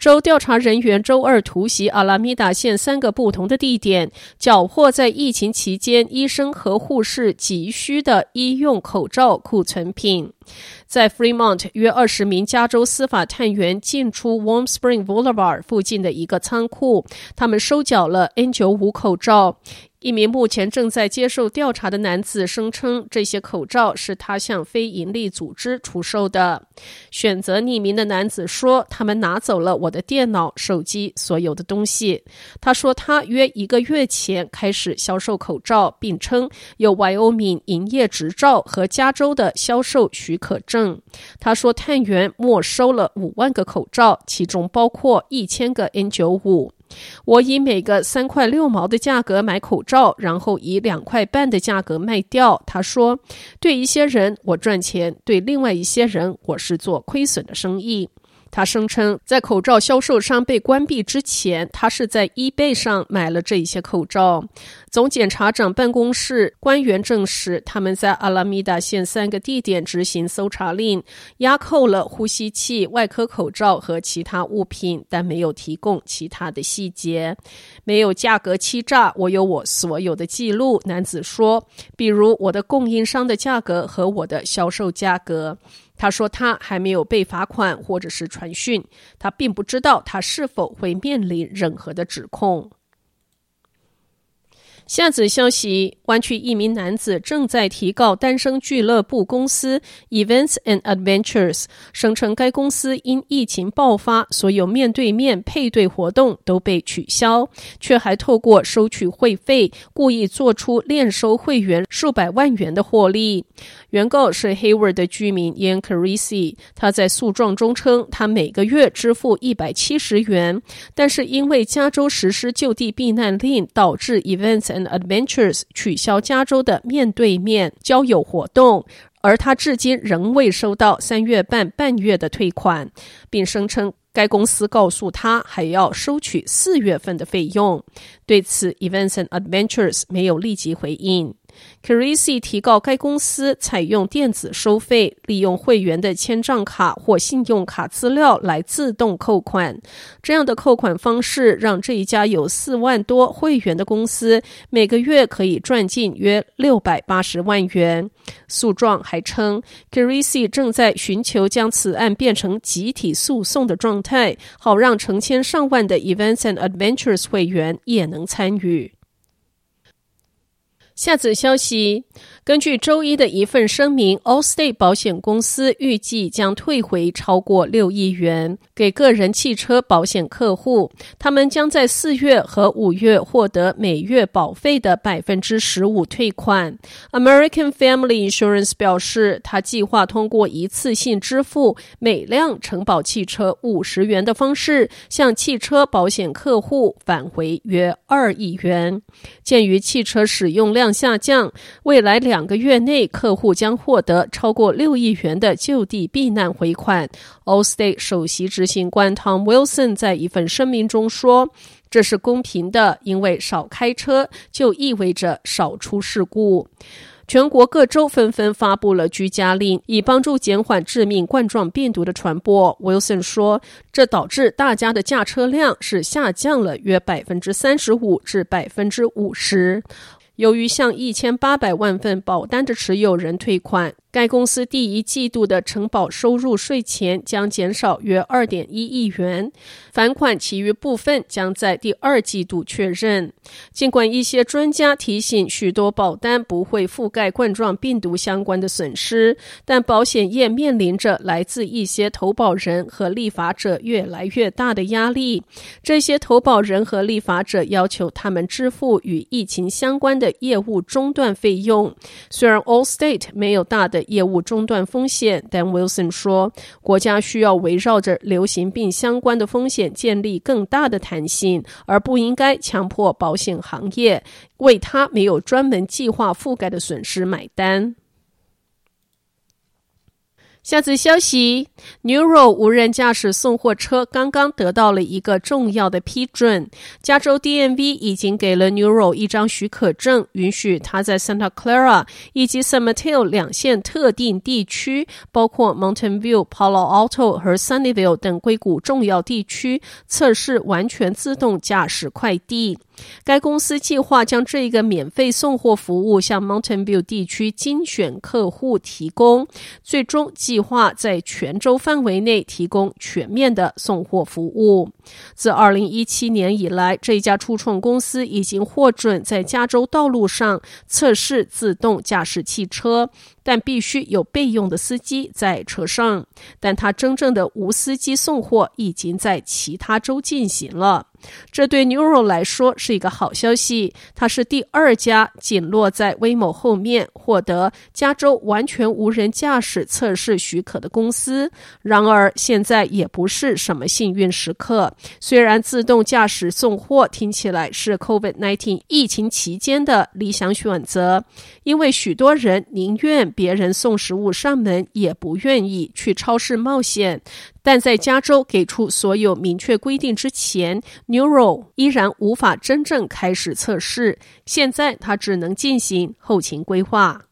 州调查人员周二突袭阿拉米达县三个不同的地点，缴获在疫情期间医生和护士急需的医用口罩库存品。在 Fremont，约二十名加州司法探员进出 Warm Spring Boulevard 附近的一个仓库，他们收缴了 N95 口罩。一名目前正在接受调查的男子声称，这些口罩是他向非营利组织出售的。选择匿名的男子说：“他们拿走了我的电脑、手机，所有的东西。”他说他约一个月前开始销售口罩，并称有 YOMI 营业执照和加州的销售许可证。他说探员没收了五万个口罩，其中包括一千个 N95。我以每个三块六毛的价格买口罩，然后以两块半的价格卖掉。他说：“对一些人我赚钱，对另外一些人我是做亏损的生意。”他声称，在口罩销售商被关闭之前，他是在 eBay 上买了这一些口罩。总检察长办公室官员证实，他们在阿拉米达县三个地点执行搜查令，押扣了呼吸器、外科口罩和其他物品，但没有提供其他的细节。没有价格欺诈，我有我所有的记录。男子说，比如我的供应商的价格和我的销售价格。他说他还没有被罚款或者是传讯，他并不知道他是否会面临任何的指控。下则消息：湾区一名男子正在提告单身俱乐部公司 Events and Adventures，声称该公司因疫情爆发，所有面对面配对活动都被取消，却还透过收取会费，故意做出敛收会员数百万元的获利。原告是 Hayward 的居民 Ian Carisi，他在诉状中称，他每个月支付一百七十元，但是因为加州实施就地避难令，导致 Events Adventures 取消加州的面对面交友活动，而他至今仍未收到三月半半月的退款，并声称该公司告诉他还要收取四月份的费用。对此，Events and Adventures 没有立即回应。Carisi 提告该公司采用电子收费，利用会员的签账卡或信用卡资料来自动扣款。这样的扣款方式让这一家有四万多会员的公司每个月可以赚进约六百八十万元。诉状还称，Carisi 正在寻求将此案变成集体诉讼的状态，好让成千上万的 Events and Adventures 会员也能参与。下则消息。根据周一的一份声明，Allstate 保险公司预计将退回超过六亿元给个人汽车保险客户。他们将在四月和五月获得每月保费的百分之十五退款。American Family Insurance 表示，他计划通过一次性支付每辆承保汽车五十元的方式，向汽车保险客户返回约二亿元。鉴于汽车使用量下降，未来两。个月内，客户将获得超过六亿元的就地避难回款。Allstate 首席执行官 Tom Wilson 在一份声明中说：“这是公平的，因为少开车就意味着少出事故。”全国各州纷纷发布了居家令，以帮助减缓致命冠状病毒的传播。Wilson 说：“这导致大家的驾车量是下降了约百分之三十五至百分之五十。”由于向一千八百万份保单的持有人退款。该公司第一季度的承保收入税前将减少约二点一亿元，返款其余部分将在第二季度确认。尽管一些专家提醒许多保单不会覆盖冠状病毒相关的损失，但保险业面临着来自一些投保人和立法者越来越大的压力。这些投保人和立法者要求他们支付与疫情相关的业务中断费用。虽然 Allstate 没有大的业务中断风险，但 Wilson 说，国家需要围绕着流行病相关的风险建立更大的弹性，而不应该强迫保险行业为他没有专门计划覆盖的损失买单。下次消息，Neuro 无人驾驶送货车刚刚得到了一个重要的批准。加州 DMV 已经给了 Neuro 一张许可证，允许他在 Santa Clara 以及 San Mateo 两县特定地区，包括 Mountain View、Palo Alto 和 Sunnyvale 等硅谷重要地区，测试完全自动驾驶快递。该公司计划将这一个免费送货服务向 Mountain View 地区精选客户提供，最终计划在全州范围内提供全面的送货服务。自2017年以来，这家初创公司已经获准在加州道路上测试自动驾驶汽车。但必须有备用的司机在车上，但他真正的无司机送货已经在其他州进行了。这对 Neuro 来说是一个好消息，它是第二家紧落在 Waymo 后面获得加州完全无人驾驶测试许可的公司。然而，现在也不是什么幸运时刻。虽然自动驾驶送货听起来是 COVID-19 疫情期间的理想选择，因为许多人宁愿。别人送食物上门，也不愿意去超市冒险。但在加州给出所有明确规定之前，Neuro 依然无法真正开始测试。现在，他只能进行后勤规划。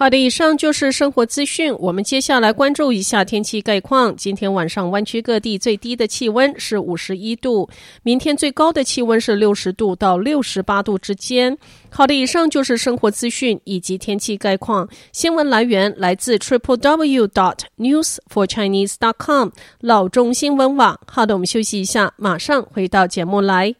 好的，以上就是生活资讯。我们接下来关注一下天气概况。今天晚上湾区各地最低的气温是五十一度，明天最高的气温是六十度到六十八度之间。好的，以上就是生活资讯以及天气概况。新闻来源来自 triple w dot news for chinese dot com 老中新闻网。好的，我们休息一下，马上回到节目来。